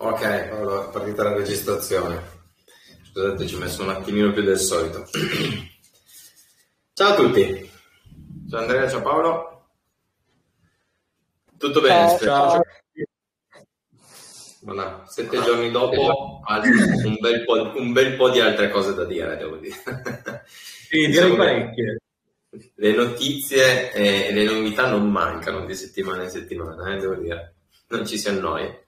Ok, allora è partita la registrazione. Scusate, ci ho messo un attimino più del solito. Ciao a tutti, ciao Andrea, ciao Paolo. Tutto bene? Ciao. ciao. Voilà. Sette giorni dopo un bel, un bel, po', di altre cose da dire, devo dire. Sì, direi parecchie. Le notizie e le novità non mancano di settimana in settimana, eh, devo dire. Non ci si annoia.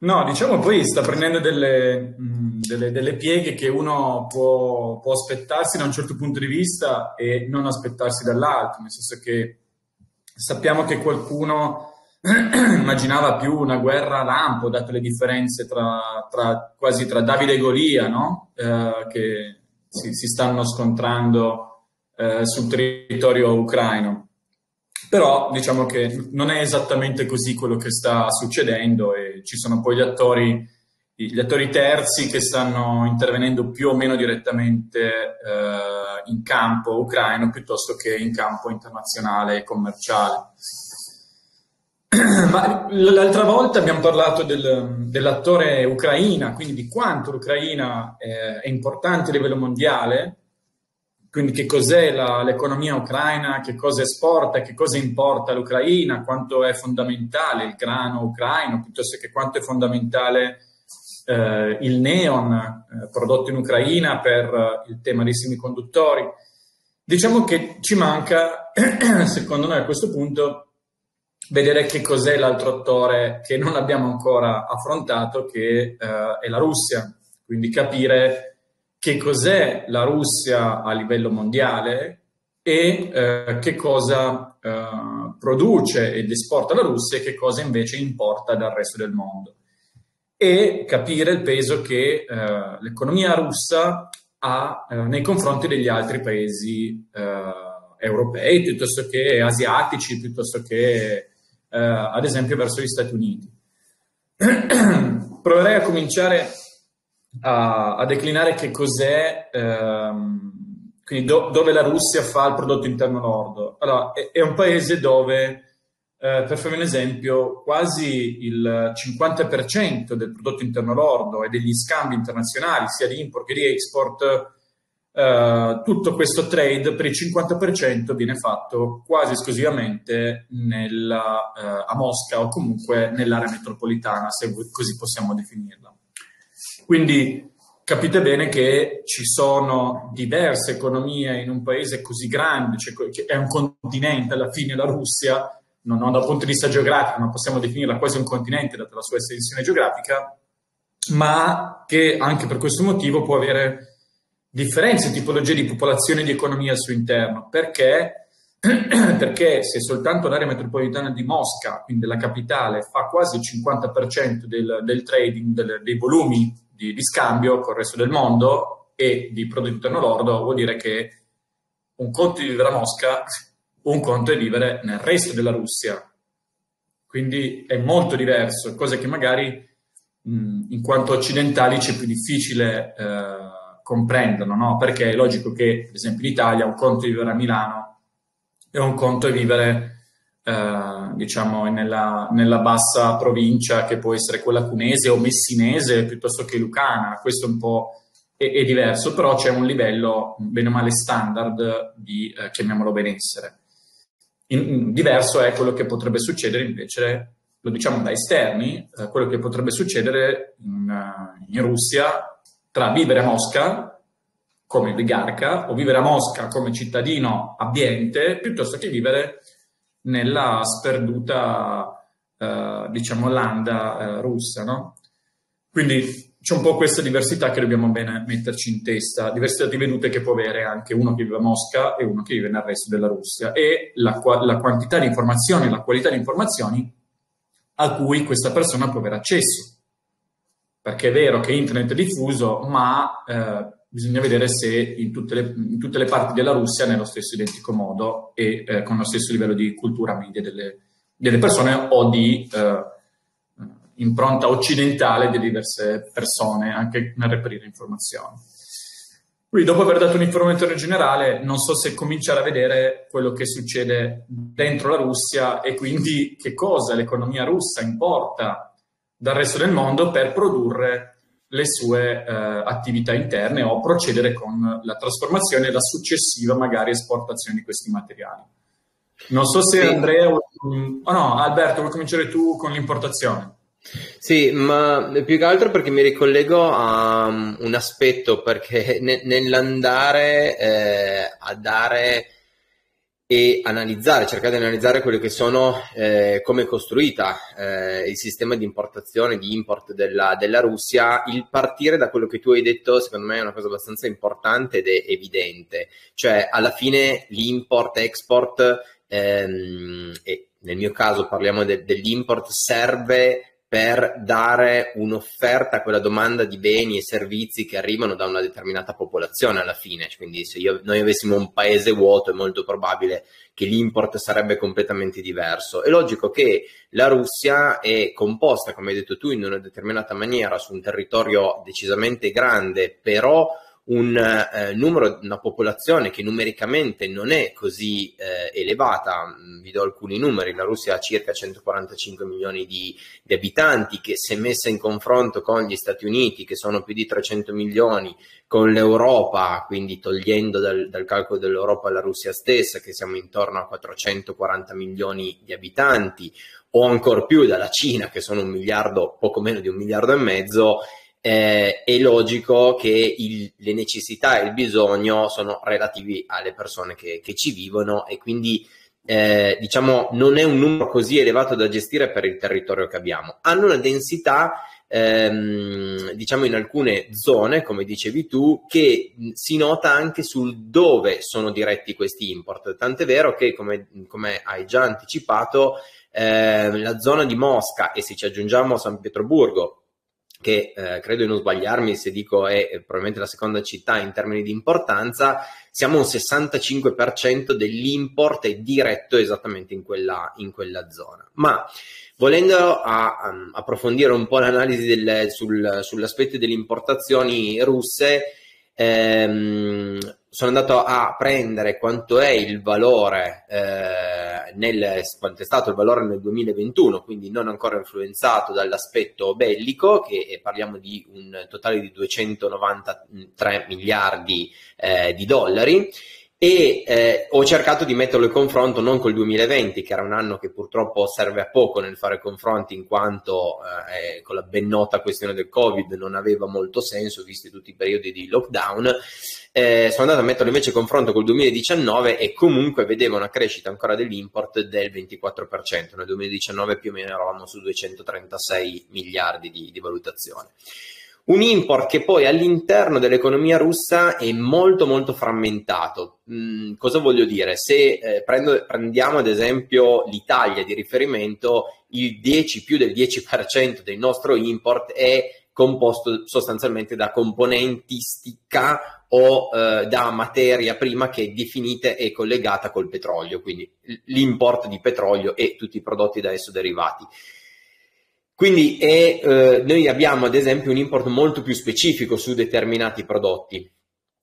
No, diciamo poi sta prendendo delle, delle, delle pieghe che uno può, può, aspettarsi da un certo punto di vista e non aspettarsi dall'altro, nel senso che sappiamo che qualcuno immaginava più una guerra a lampo, date le differenze tra, tra, quasi tra Davide e Golia, no? eh, che si, si, stanno scontrando eh, sul territorio ucraino. Però diciamo che non è esattamente così quello che sta succedendo e ci sono poi gli attori, gli attori terzi che stanno intervenendo più o meno direttamente eh, in campo ucraino piuttosto che in campo internazionale e commerciale. Ma l'altra volta abbiamo parlato del, dell'attore ucraina, quindi di quanto l'Ucraina è, è importante a livello mondiale quindi che cos'è la, l'economia ucraina, che cosa esporta, che cosa importa l'Ucraina, quanto è fondamentale il grano ucraino, piuttosto che quanto è fondamentale eh, il neon eh, prodotto in Ucraina per eh, il tema dei semiconduttori. Diciamo che ci manca, secondo noi a questo punto, vedere che cos'è l'altro attore che non abbiamo ancora affrontato, che eh, è la Russia. Quindi capire che cos'è la Russia a livello mondiale e eh, che cosa eh, produce ed esporta la Russia e che cosa invece importa dal resto del mondo. E capire il peso che eh, l'economia russa ha eh, nei confronti degli altri paesi eh, europei, piuttosto che asiatici, piuttosto che eh, ad esempio verso gli Stati Uniti. Proverei a cominciare a, a declinare che cos'è, ehm, quindi do, dove la Russia fa il prodotto interno lordo. Allora, è, è un paese dove, eh, per farvi un esempio, quasi il 50% del prodotto interno lordo e degli scambi internazionali, sia di import che di export, Uh, tutto questo trade per il 50% viene fatto quasi esclusivamente nella, uh, a Mosca o comunque nell'area metropolitana, se così possiamo definirla. Quindi capite bene che ci sono diverse economie in un paese così grande, cioè è un continente alla fine la Russia, non, non dal punto di vista geografico, ma possiamo definirla quasi un continente data la sua estensione geografica, ma che anche per questo motivo può avere differenze, tipologie di popolazione e di economia al suo interno, perché, perché se soltanto l'area metropolitana di Mosca, quindi la capitale, fa quasi il 50% del, del trading, del, dei volumi di, di scambio con il resto del mondo e di prodotto interno lordo, vuol dire che un conto è vivere a Mosca, un conto è vivere nel resto della Russia. Quindi è molto diverso, cose che magari mh, in quanto occidentali ci è più difficile eh, comprendono, no? Perché è logico che, ad esempio, in Italia un conto è vivere a Milano e un conto è vivere eh, diciamo nella, nella, bassa provincia che può essere quella cunese o messinese piuttosto che lucana, questo un po' è, è diverso, però c'è un livello bene o male standard di, eh, chiamiamolo benessere. In, in, diverso è quello che potrebbe succedere invece, lo diciamo da esterni, eh, quello che potrebbe succedere in, eh, in Russia tra vivere a Mosca come oligarca o vivere a Mosca come cittadino abbiente piuttosto che vivere nella sperduta, eh, diciamo, landa eh, russa, no? Quindi c'è un po' questa diversità che dobbiamo bene metterci in testa, diversità di vedute che può avere anche uno che vive a Mosca e uno che vive nel resto della Russia e la, la quantità di informazioni, la qualità di informazioni a cui questa persona può avere accesso. Perché è vero che internet è diffuso, ma eh, bisogna vedere se in tutte, le, in tutte, le, parti della Russia nello stesso identico modo e eh, con lo stesso livello di cultura media delle, delle persone o di eh, impronta occidentale di diverse persone anche nel reperire informazioni. Quindi dopo aver dato un'informazione generale, non so se cominciare a vedere quello che succede dentro la Russia e quindi che cosa l'economia russa importa dal resto del mondo per produrre le sue eh, attività interne o procedere con la trasformazione e la successiva magari esportazione di questi materiali. Non so se sì. Andrea o oh no, Alberto, vuoi cominciare tu con l'importazione? Sì, ma più che altro perché mi ricollego a un aspetto, perché ne, nell'andare eh, a dare e analizzare, cercare di analizzare quello che sono, eh, come è costruita eh, il sistema di importazione, di import della, della, Russia, il partire da quello che tu hai detto secondo me è una cosa abbastanza importante ed è evidente, cioè alla fine l'import-export, ehm, e nel mio caso parliamo de, dell'import, serve per dare un'offerta a quella domanda di beni e servizi che arrivano da una determinata popolazione alla fine. Quindi se io, noi avessimo un paese vuoto è molto probabile che l'import sarebbe completamente diverso. È logico che la Russia è composta, come hai detto tu, in una determinata maniera su un territorio decisamente grande, però un eh, numero, una popolazione che numericamente non è così eh, elevata, mm, vi do alcuni numeri, la Russia ha circa 145 milioni di, di, abitanti che se messa in confronto con gli Stati Uniti che sono più di 300 milioni, con l'Europa, quindi togliendo dal, dal calcolo dell'Europa la Russia stessa che siamo intorno a 440 milioni di abitanti o ancora più dalla Cina che sono un miliardo, poco meno di un miliardo e mezzo, eh, è logico che il, le necessità e il bisogno sono relativi alle persone che, che ci vivono e quindi eh, diciamo non è un numero così elevato da gestire per il territorio che abbiamo. Hanno una densità ehm, diciamo in alcune zone, come dicevi tu, che si nota anche sul dove sono diretti questi import. Tant'è vero che, come, come hai già anticipato, eh, la zona di Mosca e se ci aggiungiamo San Pietroburgo che eh, credo di non sbagliarmi se dico è probabilmente la seconda città in termini di importanza, siamo un 65% dell'import è diretto esattamente in quella, in quella zona. Ma volendo a, a, approfondire un po' l'analisi del, sul, sull'aspetto delle importazioni russe, ehm, sono andato a prendere quanto è il valore eh, nel, quanto è stato il valore nel 2021, quindi non ancora influenzato dall'aspetto bellico, che parliamo di un totale di 293 miliardi eh, di dollari e eh, ho cercato di metterlo in confronto non col 2020 che era un anno che purtroppo serve a poco nel fare confronti in quanto eh, con la ben nota questione del covid non aveva molto senso visti tutti i periodi di lockdown. Eh, sono andato a metterlo invece in confronto col 2019 e comunque vedevo una crescita ancora dell'import del 24% nel 2019 più o meno eravamo su 236 miliardi di, di valutazione un import che poi all'interno dell'economia russa è molto molto frammentato. Mm, cosa voglio dire? Se eh, prendo, prendiamo ad esempio l'Italia di riferimento, il 10 più del 10% del nostro import è composto sostanzialmente da componentistica o eh, da materia prima che è definita e collegata col petrolio, quindi l'import di petrolio e tutti i prodotti da esso derivati. Quindi è, eh, noi abbiamo ad esempio un import molto più specifico su determinati prodotti.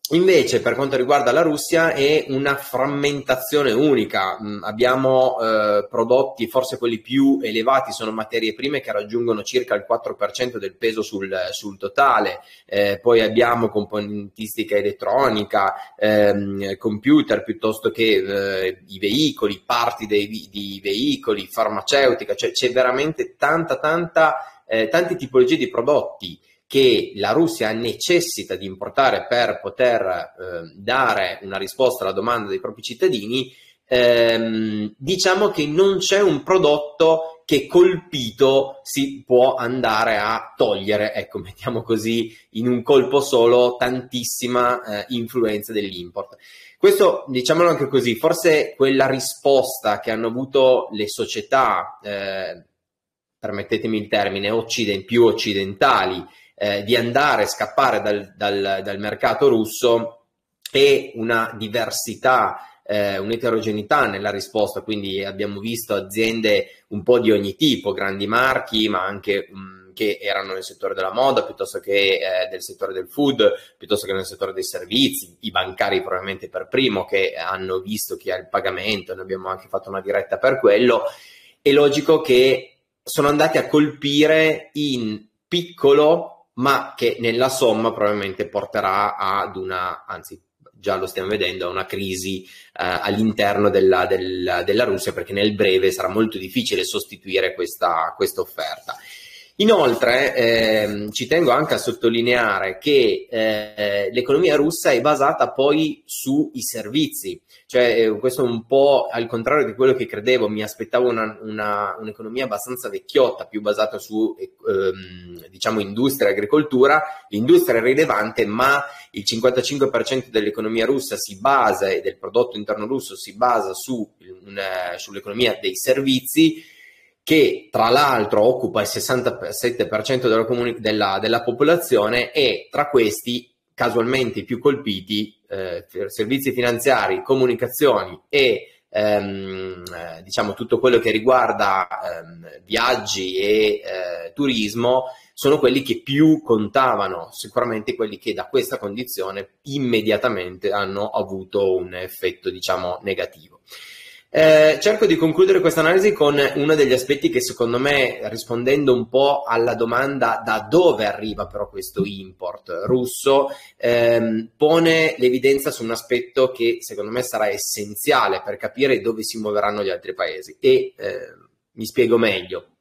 Invece, per quanto riguarda la Russia, è una frammentazione unica. Mm, abbiamo eh, prodotti, forse quelli più elevati sono materie prime che raggiungono circa il 4% del peso sul, sul totale. Eh, poi abbiamo componentistica elettronica, ehm, computer piuttosto che eh, i veicoli, parti dei di veicoli, farmaceutica, cioè c'è veramente tanta, tanta, eh, tante tipologie di prodotti che la Russia necessita di importare per poter eh, dare una risposta alla domanda dei propri cittadini, ehm, diciamo che non c'è un prodotto che colpito si può andare a togliere, ecco, mettiamo così, in un colpo solo tantissima eh, influenza dell'import. Questo, diciamolo anche così, forse quella risposta che hanno avuto le società, eh, permettetemi il termine, occiden- più occidentali, eh, di andare, scappare dal, dal, dal, mercato russo e una diversità, eh, un'eterogeneità nella risposta, quindi abbiamo visto aziende un po' di ogni tipo, grandi marchi, ma anche mh, mm, che erano nel settore della moda, piuttosto che eh, del settore del food, piuttosto che nel settore dei servizi, i bancari probabilmente per primo che hanno visto chi ha il pagamento, ne abbiamo anche fatto una diretta per quello. È logico che sono andati a colpire in piccolo, ma che nella somma probabilmente porterà ad una, anzi già lo stiamo vedendo, a una crisi eh, all'interno della, della, della, Russia perché nel breve sarà molto difficile sostituire questa, questa offerta. Inoltre eh, ci tengo anche a sottolineare che eh, l'economia russa è basata poi sui servizi, cioè eh, questo è un po' al contrario di quello che credevo, mi aspettavo una, una, un'economia abbastanza vecchiotta, più basata su ehm, diciamo industria e agricoltura, l'industria è rilevante ma il 55% dell'economia russa si basa e del prodotto interno russo si basa su, una, sull'economia dei servizi che tra l'altro occupa il 67% della, comuni- della, della popolazione e tra questi casualmente i più colpiti eh, servizi finanziari, comunicazioni e ehm, eh, diciamo tutto quello che riguarda ehm, viaggi e eh, turismo sono quelli che più contavano, sicuramente quelli che da questa condizione immediatamente hanno avuto un effetto diciamo negativo. Eh, cerco di concludere questa analisi con uno degli aspetti che secondo me, rispondendo un po' alla domanda da dove arriva però questo import russo, ehm, pone l'evidenza su un aspetto che secondo me sarà essenziale per capire dove si muoveranno gli altri paesi. E eh, mi spiego meglio.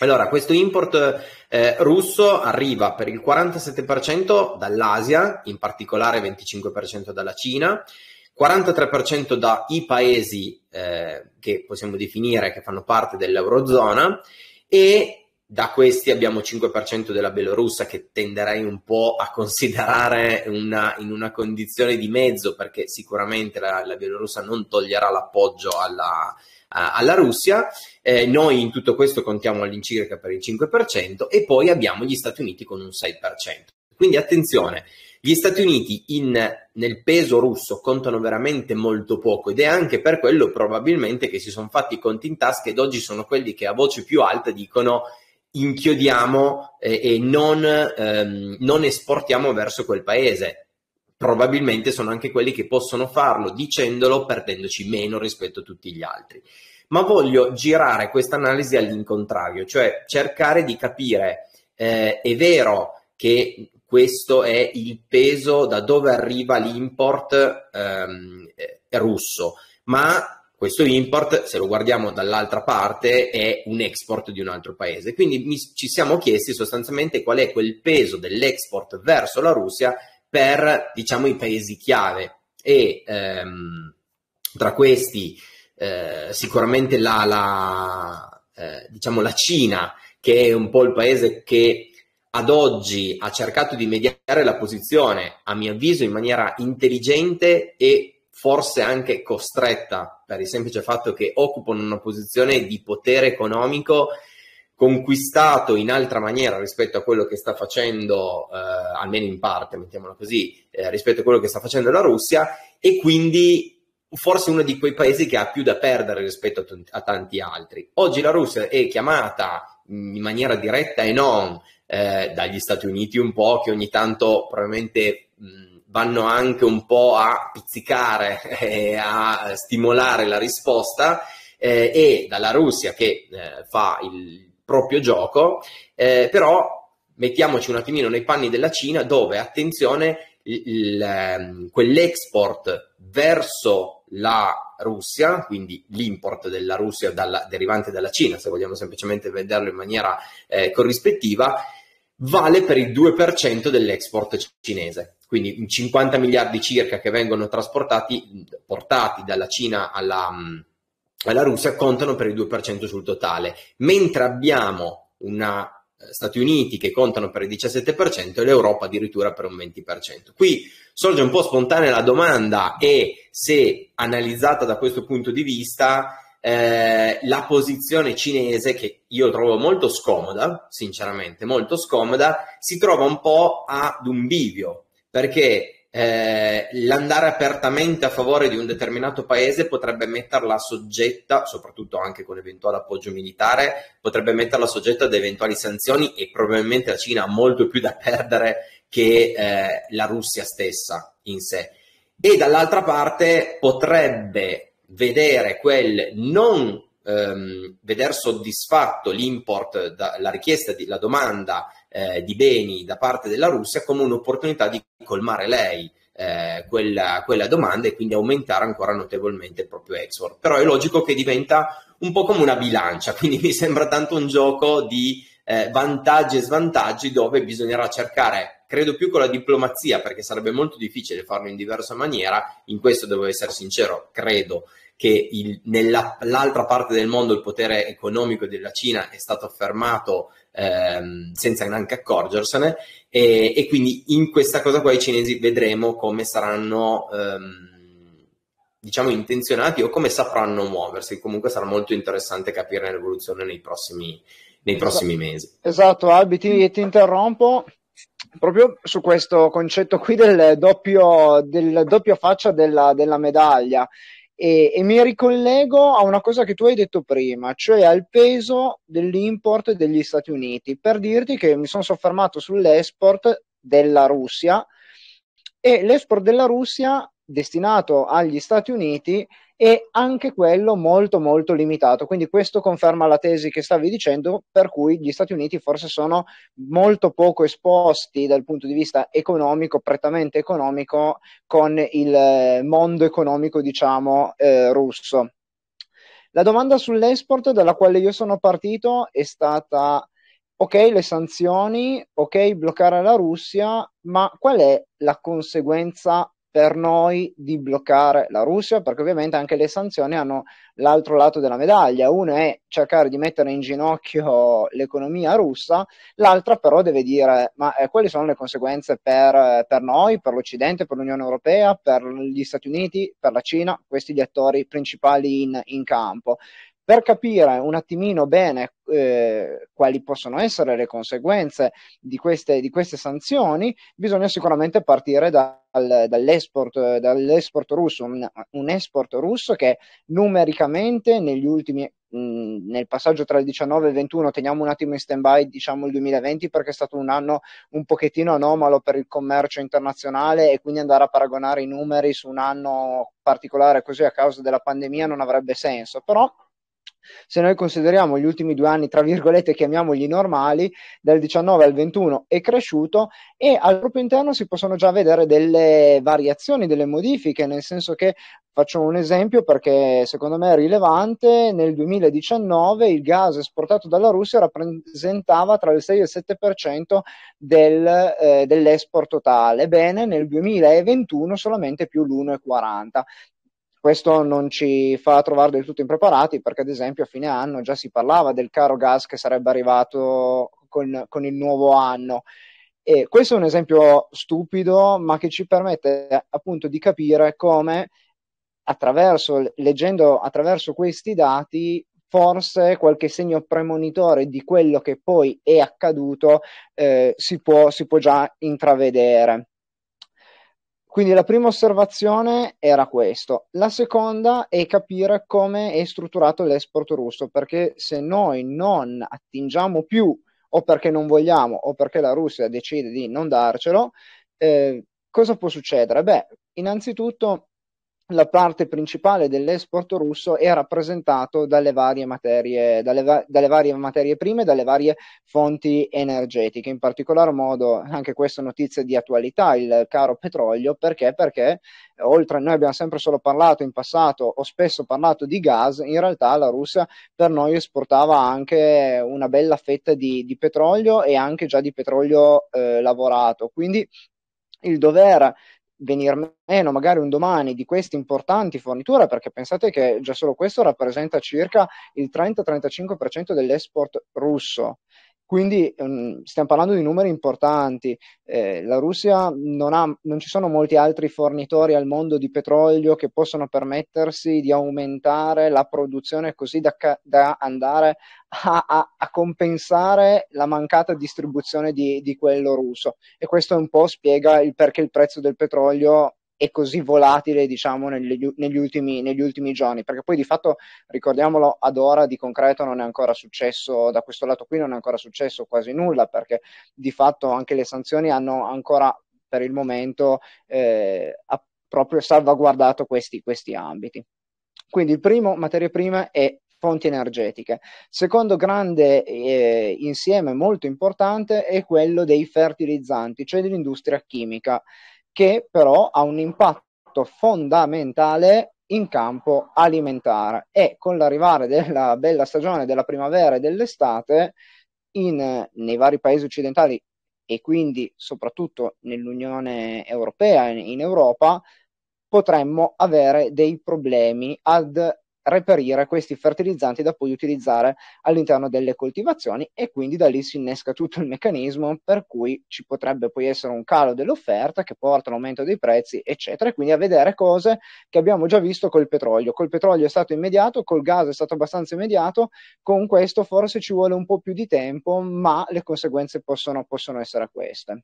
Allora, questo import eh, russo arriva per il 47% dall'Asia, in particolare 25% dalla Cina, 43% dai paesi eh, che possiamo definire che fanno parte dell'Eurozona e da questi abbiamo 5% della Belorussia che tenderei un po' a considerare una, in una condizione di mezzo perché sicuramente la, la Bielorussia non toglierà l'appoggio alla, alla Russia. Eh, noi in tutto questo contiamo all'incirca per il 5% e poi abbiamo gli Stati Uniti con un 6%. Quindi attenzione, gli Stati Uniti in, nel peso russo contano veramente molto poco ed è anche per quello probabilmente che si sono fatti i conti in tasca ed oggi sono quelli che a voce più alta dicono inchiodiamo eh, e non, ehm, non esportiamo verso quel paese. Probabilmente sono anche quelli che possono farlo dicendolo perdendoci meno rispetto a tutti gli altri. Ma voglio girare questa analisi all'incontrario, cioè cercare di capire, eh, è vero che questo è il peso da dove arriva l'import ehm, eh, russo, ma questo import, se lo guardiamo dall'altra parte, è un export di un altro paese. Quindi mi, ci siamo chiesti sostanzialmente qual è quel peso dell'export verso la Russia per, diciamo, i paesi chiave. E ehm, tra questi eh, sicuramente la, la, eh, diciamo la Cina, che è un po' il paese che ad oggi ha cercato di mediare la posizione, a mio avviso, in maniera intelligente e forse anche costretta, per il semplice fatto che occupano una posizione di potere economico conquistato in altra maniera rispetto a quello che sta facendo, eh, almeno in parte, mettiamola così, eh, rispetto a quello che sta facendo la Russia e quindi forse uno di quei paesi che ha più da perdere rispetto a, t- a tanti altri. Oggi la Russia è chiamata in maniera diretta e non eh, dagli Stati Uniti un po', che ogni tanto probabilmente mh, vanno anche un po' a pizzicare e a stimolare la risposta, eh, e dalla Russia che eh, fa il proprio gioco, eh, però mettiamoci un attimino nei panni della Cina dove, attenzione, il, il, ehm, quell'export verso la Russia, quindi l'import della Russia dalla, derivante dalla Cina, se vogliamo semplicemente vederlo in maniera eh, corrispettiva, vale per il 2% dell'export cinese. Quindi 50 miliardi circa che vengono trasportati, portati dalla Cina alla, alla Russia, contano per il 2% sul totale, mentre abbiamo una eh, Stati Uniti che contano per il 17% e l'Europa addirittura per un 20%. Qui sorge un po' spontanea la domanda e se analizzata da questo punto di vista eh, la posizione cinese, che io trovo molto scomoda, sinceramente, molto scomoda, si trova un po' ad un bivio, perché eh, l'andare apertamente a favore di un determinato paese potrebbe metterla soggetta, soprattutto anche con eventuale appoggio militare, potrebbe metterla soggetta ad eventuali sanzioni e probabilmente la Cina ha molto più da perdere che eh, la Russia stessa in sé. E dall'altra parte potrebbe vedere quel non, ehm, veder soddisfatto l'import, da, la richiesta, di, la domanda eh, di beni da parte della Russia come un'opportunità di colmare lei eh, quella, quella, domanda e quindi aumentare ancora notevolmente il proprio export. Però è logico che diventa un po' come una bilancia, quindi mi sembra tanto un gioco di eh, vantaggi e svantaggi dove bisognerà cercare, credo più con la diplomazia, perché sarebbe molto difficile farlo in diversa maniera, in questo devo essere sincero, credo che il, nell'altra parte del mondo il potere economico della Cina è stato affermato ehm, senza neanche accorgersene. E, e, quindi in questa cosa qua i cinesi vedremo come saranno ehm, diciamo intenzionati o come sapranno muoversi. Comunque sarà molto interessante capire l'evoluzione nei prossimi, nei prossimi esatto. mesi. Esatto Albi ti, ti interrompo proprio su questo concetto qui del doppio, del doppio faccia della, della medaglia. E, e, mi ricollego a una cosa che tu hai detto prima, cioè al peso dell'import degli Stati Uniti, per dirti che mi sono soffermato sull'export della Russia e l'export della Russia destinato agli Stati Uniti e anche quello molto molto limitato. Quindi questo conferma la tesi che stavi dicendo, per cui gli Stati Uniti forse sono molto poco esposti dal punto di vista economico, prettamente economico, con il eh, mondo economico, diciamo, eh, russo. La domanda sull'export dalla quale io sono partito è stata ok le sanzioni, ok bloccare la Russia, ma qual è la conseguenza per noi di bloccare la Russia, perché ovviamente anche le sanzioni hanno l'altro lato della medaglia. Uno è cercare di mettere in ginocchio l'economia russa, l'altra però deve dire ma eh, quali sono le conseguenze per, per, noi, per l'Occidente, per l'Unione Europea, per gli Stati Uniti, per la Cina, questi gli attori principali in, in campo per capire un attimino bene eh, quali possono essere le conseguenze di queste, di queste sanzioni, bisogna sicuramente partire dal, dall'esport, dall'esport russo, un, un, export russo che numericamente negli ultimi mh, nel passaggio tra il 19 e il 21 teniamo un attimo in stand by diciamo il 2020 perché è stato un anno un pochettino anomalo per il commercio internazionale e quindi andare a paragonare i numeri su un anno particolare così a causa della pandemia non avrebbe senso però se noi consideriamo gli ultimi due anni, tra virgolette, chiamiamoli normali, dal 19 al 21 è cresciuto e al proprio interno si possono già vedere delle variazioni, delle modifiche, nel senso che faccio un esempio perché secondo me è rilevante, nel 2019 il gas esportato dalla Russia rappresentava tra il 6 e il 7% del, eh, dell'export totale, bene nel 2021 solamente più l'1,40. Questo non ci fa trovare del tutto impreparati perché ad esempio a fine anno già si parlava del caro gas che sarebbe arrivato con, con il nuovo anno. E questo è un esempio stupido, ma che ci permette appunto di capire come attraverso, leggendo attraverso questi dati, forse qualche segno premonitore di quello che poi è accaduto eh, si, può, si può già intravedere. Quindi la prima osservazione era questo. La seconda è capire come è strutturato l'export russo, perché se noi non attingiamo più o perché non vogliamo o perché la Russia decide di non darcelo, eh, cosa può succedere? Beh, innanzitutto la parte principale dell'export russo è rappresentato dalle varie materie, dalle, va- dalle varie materie prime, dalle varie fonti energetiche, in particolar modo anche questa notizia di attualità, il caro petrolio, perché? Perché oltre noi abbiamo sempre solo parlato in passato o spesso parlato di gas, in realtà la Russia per noi esportava anche una bella fetta di, di petrolio e anche già di petrolio eh, lavorato. Quindi il dover venir meno magari un domani di queste importanti forniture, perché pensate che già solo questo rappresenta circa il 30-35% dell'export russo. Quindi um, stiamo parlando di numeri importanti. Eh, la Russia non, ha, non ci sono molti altri fornitori al mondo di petrolio che possono permettersi di aumentare la produzione così da, da andare a, a, a, compensare la mancata distribuzione di, di quello russo. E questo un po' spiega il perché il prezzo del petrolio è così volatile, diciamo, negli, negli, ultimi, negli, ultimi, giorni, perché poi di fatto, ricordiamolo, ad ora di concreto non è ancora successo, da questo lato qui non è ancora successo quasi nulla, perché di fatto anche le sanzioni hanno ancora per il momento eh, proprio salvaguardato questi, questi ambiti. Quindi il primo, materie prime, è fonti energetiche. Secondo grande eh, insieme molto importante è quello dei fertilizzanti, cioè dell'industria chimica, che però ha un impatto fondamentale in campo alimentare. E con l'arrivare della bella stagione della primavera e dell'estate in, nei vari paesi occidentali e quindi soprattutto nell'Unione Europea, in Europa, potremmo avere dei problemi ad reperire questi fertilizzanti da poi utilizzare all'interno delle coltivazioni e quindi da lì si innesca tutto il meccanismo per cui ci potrebbe poi essere un calo dell'offerta che porta all'aumento dei prezzi eccetera. E quindi a vedere cose che abbiamo già visto col petrolio. Col petrolio è stato immediato col gas è stato abbastanza immediato con questo forse ci vuole un po' più di tempo ma le conseguenze possono, possono essere queste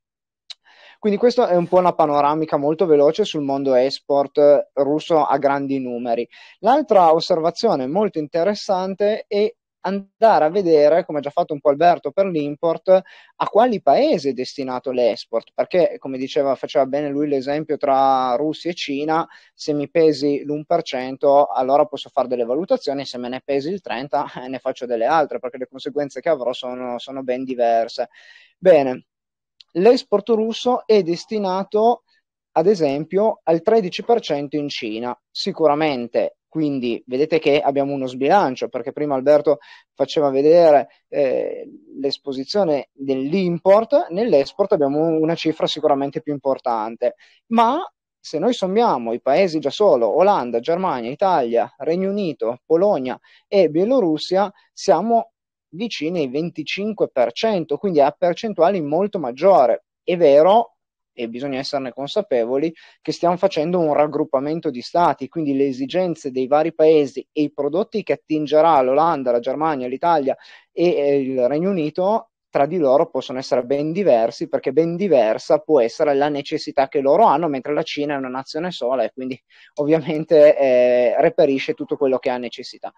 quindi questa è un po' una panoramica molto veloce sul mondo export russo a grandi numeri. L'altra osservazione molto interessante è andare a vedere, come ha già fatto un po' Alberto per l'import, a quali paesi è destinato l'export, perché come diceva, faceva bene lui l'esempio tra Russia e Cina, se mi pesi l'1% allora posso fare delle valutazioni, se me ne pesi il 30% eh, ne faccio delle altre, perché le conseguenze che avrò sono, sono ben diverse. Bene, l'export russo è destinato ad esempio al 13% in Cina. Sicuramente, quindi vedete che abbiamo uno sbilancio, perché prima Alberto faceva vedere eh, l'esposizione dell'import, nell'export abbiamo una cifra sicuramente più importante, ma se noi sommiamo i paesi già solo, Olanda, Germania, Italia, Regno Unito, Polonia e Bielorussia, siamo vicini ai 25%, quindi a percentuali molto maggiore. È vero, e bisogna esserne consapevoli, che stiamo facendo un raggruppamento di stati, quindi le esigenze dei vari paesi e i prodotti che attingerà l'Olanda, la Germania, l'Italia e eh, il Regno Unito tra di loro possono essere ben diversi perché ben diversa può essere la necessità che loro hanno, mentre la Cina è una nazione sola e quindi ovviamente eh, reperisce tutto quello che ha necessità.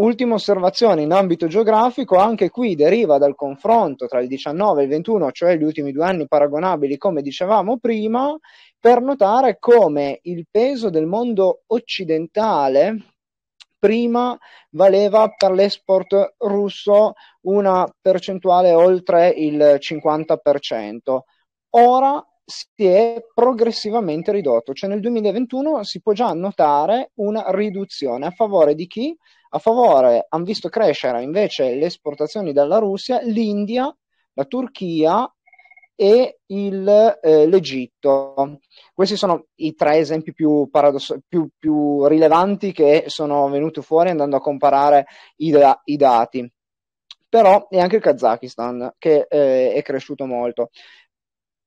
Ultima osservazione in ambito geografico, anche qui deriva dal confronto tra il 19 e il 21, cioè gli ultimi due anni paragonabili, come dicevamo prima, per notare come il peso del mondo occidentale prima valeva per l'export russo una percentuale oltre il 50%. Ora si è progressivamente ridotto, cioè nel 2021 si può già notare una riduzione a favore di chi? A favore hanno visto crescere invece le esportazioni dalla Russia, l'India, la Turchia e il, eh, l'Egitto. Questi sono i tre esempi più, paradoss- più, più, rilevanti che sono venuti fuori andando a comparare i, da- i dati. Però è anche il Kazakistan che eh, è cresciuto molto.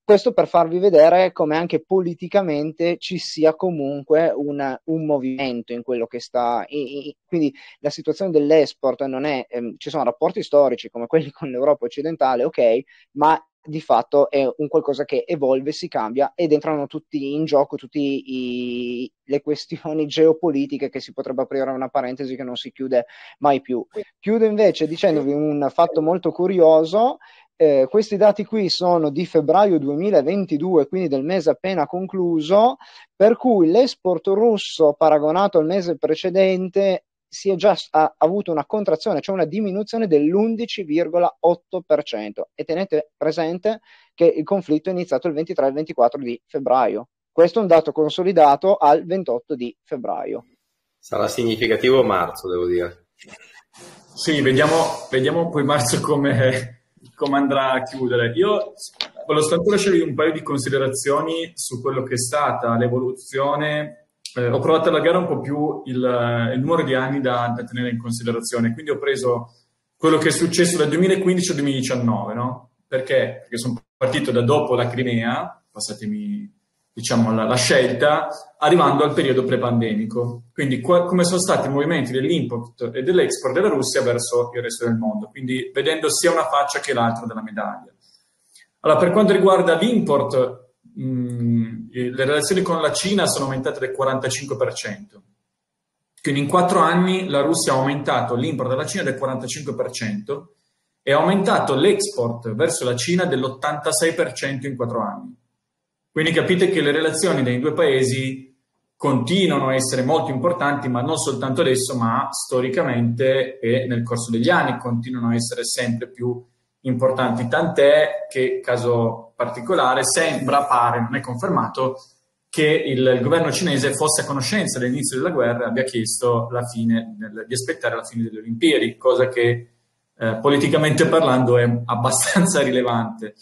Questo per farvi vedere come anche politicamente ci sia comunque una, un movimento in quello che sta. E, e, quindi la situazione dell'esport non è. Ehm, ci sono rapporti storici come quelli con l'Europa occidentale, ok, ma di fatto è un qualcosa che evolve, si cambia ed entrano tutti in gioco tutte le questioni geopolitiche che si potrebbe aprire una parentesi che non si chiude mai più. Chiudo invece dicendovi un fatto molto curioso eh, questi dati qui sono di febbraio 2022, quindi del mese appena concluso, per cui l'export russo paragonato al mese precedente si è già ha avuto una contrazione, cioè una diminuzione dell'11,8%. E tenete presente che il conflitto è iniziato il 23 e il 24 di febbraio. Questo è un dato consolidato al 28 di febbraio. Sarà significativo marzo, devo dire. Sì, vediamo, vediamo poi marzo come, come andrà a chiudere. Io volevo soltanto lasciarvi un paio di considerazioni su quello che è stata l'evoluzione. Eh, ho provato a allargare un po' più il, il numero di anni da, da, tenere in considerazione, quindi ho preso quello che è successo dal 2015 al 2019, no? Perché? Perché sono partito da dopo la Crimea, passatemi diciamo, la, la, scelta, arrivando al periodo pre-pandemico. Quindi qua, come sono stati i movimenti dell'import e dell'export della Russia verso il resto del mondo, quindi vedendo sia una faccia che l'altra della medaglia. Allora, per quanto riguarda l'import, mh, le relazioni con la Cina sono aumentate del 45%. Quindi in quattro anni la Russia ha aumentato l'import dalla Cina del 45% e ha aumentato l'export verso la Cina dell'86% in quattro anni. Quindi capite che le relazioni dei due paesi continuano a essere molto importanti, ma non soltanto adesso, ma storicamente e nel corso degli anni continuano a essere sempre più importanti. Tant'è che, caso particolare, sembra, pare, non è confermato, che il, governo cinese fosse a conoscenza dell'inizio della guerra e abbia chiesto fine, di aspettare la fine delle Olimpiadi, cosa che eh, politicamente parlando è abbastanza rilevante.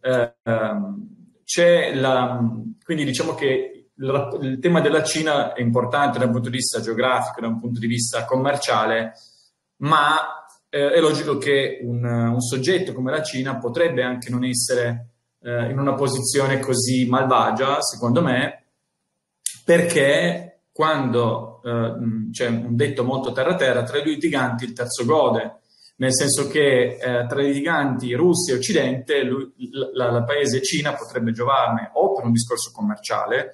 Eh, ehm, c'è la, quindi diciamo che il, il, tema della Cina è importante da un punto di vista geografico, da un punto di vista commerciale, ma eh, è logico che un, un, soggetto come la Cina potrebbe anche non essere eh, in una posizione così malvagia, secondo me, perché quando eh, c'è un detto molto terra-terra, tra i due giganti il terzo gode, nel senso che eh, tra i giganti Russia e Occidente lui, la, la, paese Cina potrebbe giovarne o per un discorso commerciale,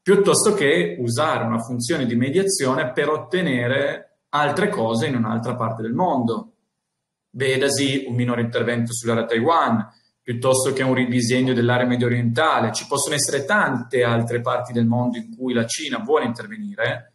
piuttosto che usare una funzione di mediazione per ottenere altre cose in un'altra parte del mondo. Vedasi un minore intervento sull'area Taiwan, piuttosto che un ridisegno dell'area medio orientale. Ci possono essere tante altre parti del mondo in cui la Cina vuole intervenire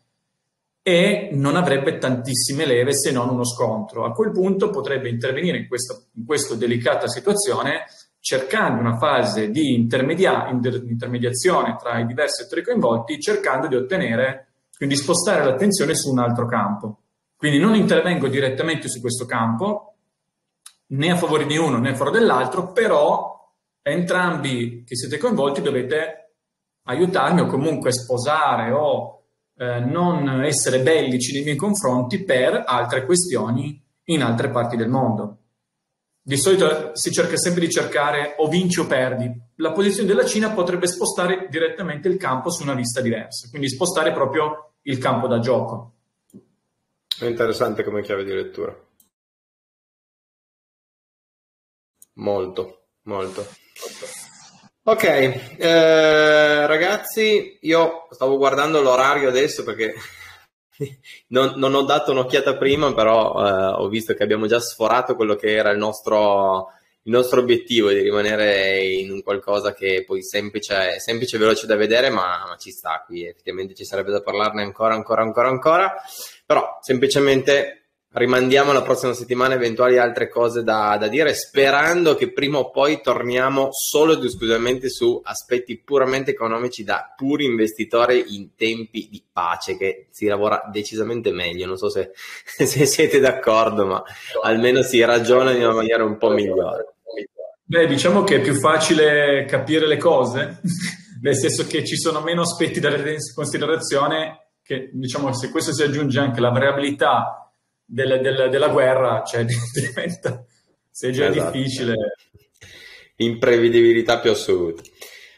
e non avrebbe tantissime leve se non uno scontro. A quel punto potrebbe intervenire in questa, in questa delicata situazione cercando una fase di intermedia- intermediazione tra i diversi attori coinvolti, cercando di ottenere, quindi spostare l'attenzione su un altro campo. Quindi non intervengo direttamente su questo campo, né a favore di uno né a favore dell'altro, però entrambi che siete coinvolti dovete aiutarmi o comunque sposare o eh, non essere bellici nei miei confronti per altre questioni in altre parti del mondo. Di solito si cerca sempre di cercare o vinci o perdi. La posizione della Cina potrebbe spostare direttamente il campo su una vista diversa, quindi spostare proprio il campo da gioco. È interessante come chiave di lettura. Molto, molto. Ok, eh, ragazzi, io stavo guardando l'orario adesso perché non, non, ho dato un'occhiata prima, però eh, ho visto che abbiamo già sforato quello che era il nostro, il nostro obiettivo di rimanere in un qualcosa che poi semplice, semplice e veloce da vedere, ma, ma, ci sta qui. Effettivamente ci sarebbe da parlarne ancora, ancora, ancora, ancora. Però semplicemente rimandiamo la prossima settimana eventuali altre cose da, da, dire, sperando che prima o poi torniamo solo ed esclusivamente su aspetti puramente economici da puri investitori in tempi di pace, che si lavora decisamente meglio. Non so se, se siete d'accordo, ma almeno si ragiona in una maniera un po' migliore. Beh, diciamo che è più facile capire le cose, nel senso che ci sono meno aspetti da tenere in considerazione, che diciamo se questo si aggiunge anche la variabilità del, del, della guerra, cioè diventa, se già esatto. difficile. Imprevedibilità più assoluta.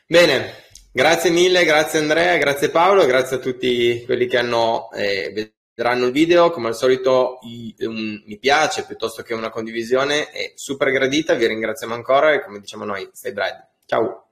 Bene, grazie mille, grazie Andrea, grazie Paolo, grazie a tutti quelli che hanno, eh, vedranno il video. Come al solito i, un mi piace piuttosto che una condivisione è super gradita, vi ringraziamo ancora e come diciamo noi, stay bread. Ciao!